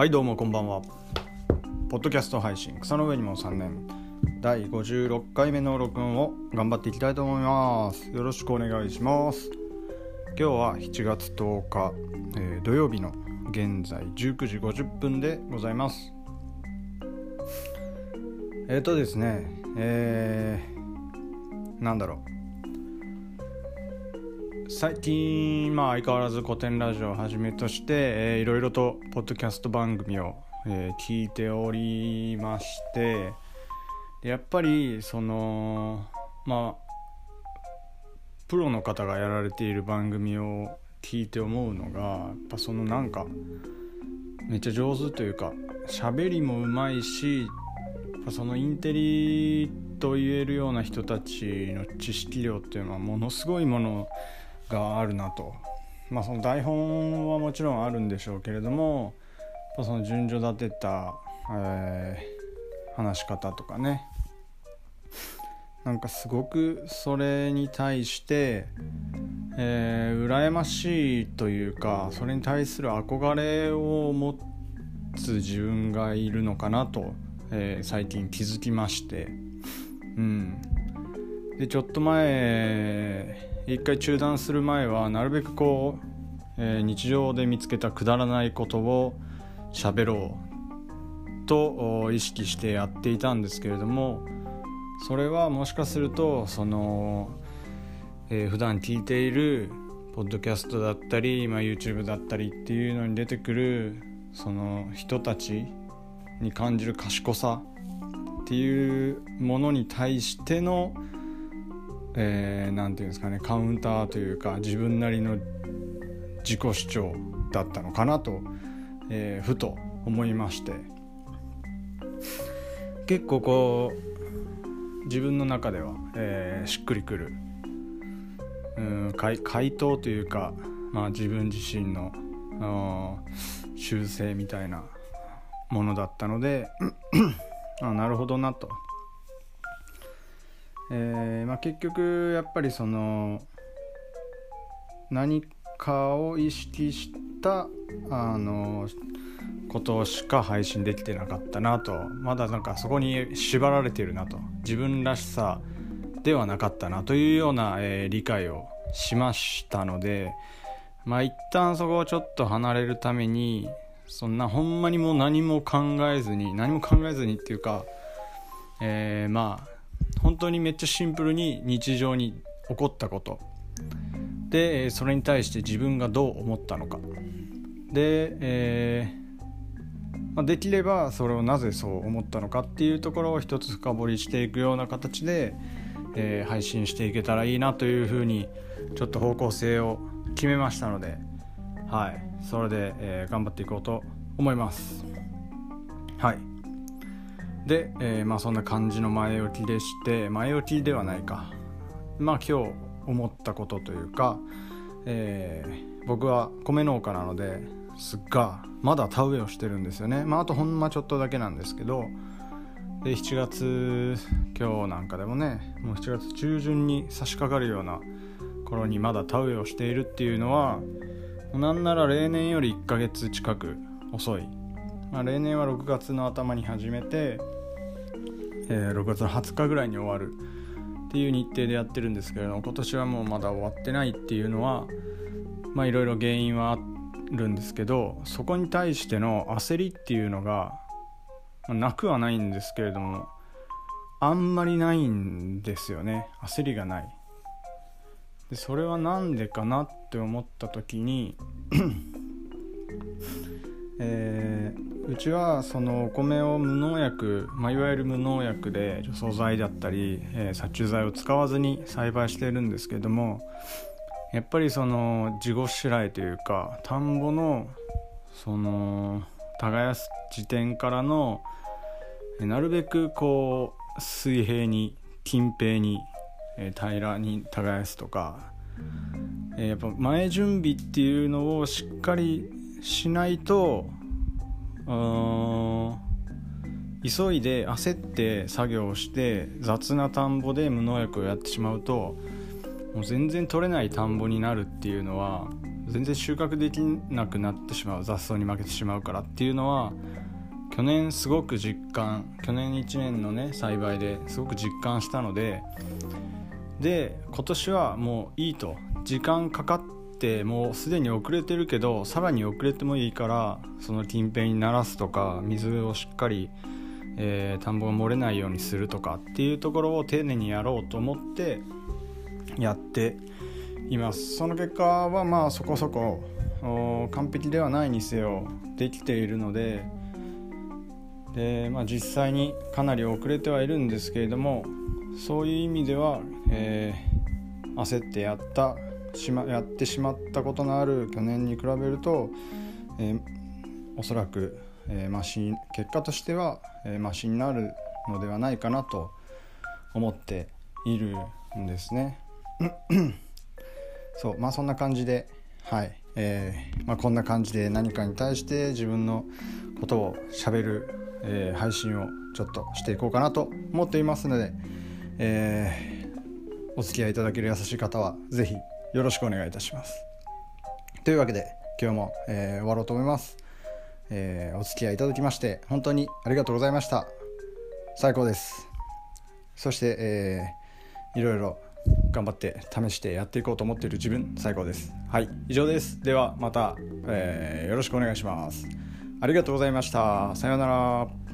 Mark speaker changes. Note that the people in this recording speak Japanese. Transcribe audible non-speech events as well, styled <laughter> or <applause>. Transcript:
Speaker 1: はいどうもこんばんは。ポッドキャスト配信草の上にも3年。第56回目の録音を頑張っていきたいと思います。よろしくお願いします。今日は7月10日、えー、土曜日の現在19時50分でございます。えっ、ー、とですねえー、なんだろう。最近、まあ、相変わらず古典ラジオをはじめとして、いろいろとポッドキャスト番組を、えー、聞いておりましてやっぱりそのまあプロの方がやられている番組を聞いて思うのがやっぱそのなんかめっちゃ上手というか喋りもうまいしそのインテリと言えるような人たちの知識量っていうのはものすごいものがあるなと。まあその台本はもちろんあるんでしょうけれどもその順序立てた、えー、話し方とかね。なんかすごくそれに対して、えー、羨ましいというかそれに対する憧れを持つ自分がいるのかなと、えー、最近気づきまして。うん。でちょっと前一回中断する前はなるべくこう、えー、日常で見つけたくだらないことを喋ろうと意識してやっていたんですけれどもそれはもしかするとその、えー、普段聞いているポッドキャストだったり、まあ、YouTube だったりっていうのに出てくるその人たちに感じる賢さっていうものに対してのえー、て言うんですかねカウンターというか自分なりの自己主張だったのかなと、えー、ふと思いまして。結構こう自分の中では、えー、しっくりくる。うん回回答というか、まあ、自分自身の修正みたいなものだったので <clears throat> あなるほどなと。えーまあ、結局やっぱりその何かを意識したあのことしか配信できてなかったなと。まだなんかそこに縛られてるなと。自分らしさではなかったなというような、えー、理解をしましたので。まあ一旦そこをちょっと離れるためにそんなほんまにもう何も考えずに何も考えずにっていうか、えー、まあ本当にめっちゃシンプルに日常に起こったこと。でそれに対して自分がどう思ったのか。で、えー、まあ、できればそれをなぜそう思ったのかっていうところを一つ深掘りしていくような形で、えー、配信していけたらいいなというふうにちょっと方向性を決めましたのではい。それで、えー、頑張っていこうと思います。はい。で、えー、まあそんな感じの前置きでして前置きではないか。まあ今日思ったことというか、えー、僕は米農家なのですっがまだ田植えをしてるんですよね。まああとほんまちょっとだけなんですけどで7月今日なんかでもねもう7月中旬に差し掛かるような頃にまだ田植えをしているっていうのはなんなら例年より1ヶ月近く遅い。まあ、例年は6月の頭に始めて、えー、6月の20日ぐらいに終わるっていう日程でやってるんですけれども今年はもうまだ終わってないっていうのはまあいろいろ原因はあるんですけどそこに対しての焦りっていうのが、まあ、なくはないんですけれどもあんまりないんですよね。焦りがない。でそれは何でかなって思った時にえー、うちはそのお米を無農薬、まあ、いわゆる無農薬で除草剤だったり、えー、殺虫剤を使わずに栽培しているんですけどもやっぱりその地ごしらえというか田んぼのその耕す時点からのなるべくこう水平に近平に、え、平らに耕すとか、えー、やっぱ前準備っていうのをしっかりしないと急いで焦って作業をして雑な田んぼで無農薬をやってしまうともう全然取れない田んぼになるっていうのは全然収穫できなくなってしまう雑草に負けてしまうからっていうのは去年すごく実感去年1年のね栽培ですごく実感したのでで今年はもういいと。時間かかってってもうすでに遅れてるけどさらに遅れてもいいからその近辺にならすとか水をしっかり、えー、田んぼが漏れないようにするとかっていうところを丁寧にやろうと思ってやっています。その結果はまあそこそこ完璧ではないにせよできているのでで、まあ、実際にかなり遅れてはいるんですけれどもそういう意味では、えー、焦ってやったしまやってしまったことのある去年に比べると、えー、おそらく、えー、マシ結果としては、えー、マシになるのではないかなと思っているんですね。<clears throat> そうまあそんな感じではい、えーまあ、こんな感じで何かに対して自分のことをしゃべる、えー、配信をちょっとしていこうかなと思っていますので、えー、お付き合いいただける優しい方は是非よろしくお願いいたします。というわけで今日も、えー、終わろうと思います、えー、お付き合いいただきまして本当にありがとうございました。最高です。そして、えー、いろいろ頑張って試してやっていこうと思っている自分最高です。はい、以上です。ではまた、えー、よろしくお願いします。ありがとうございました。さようなら。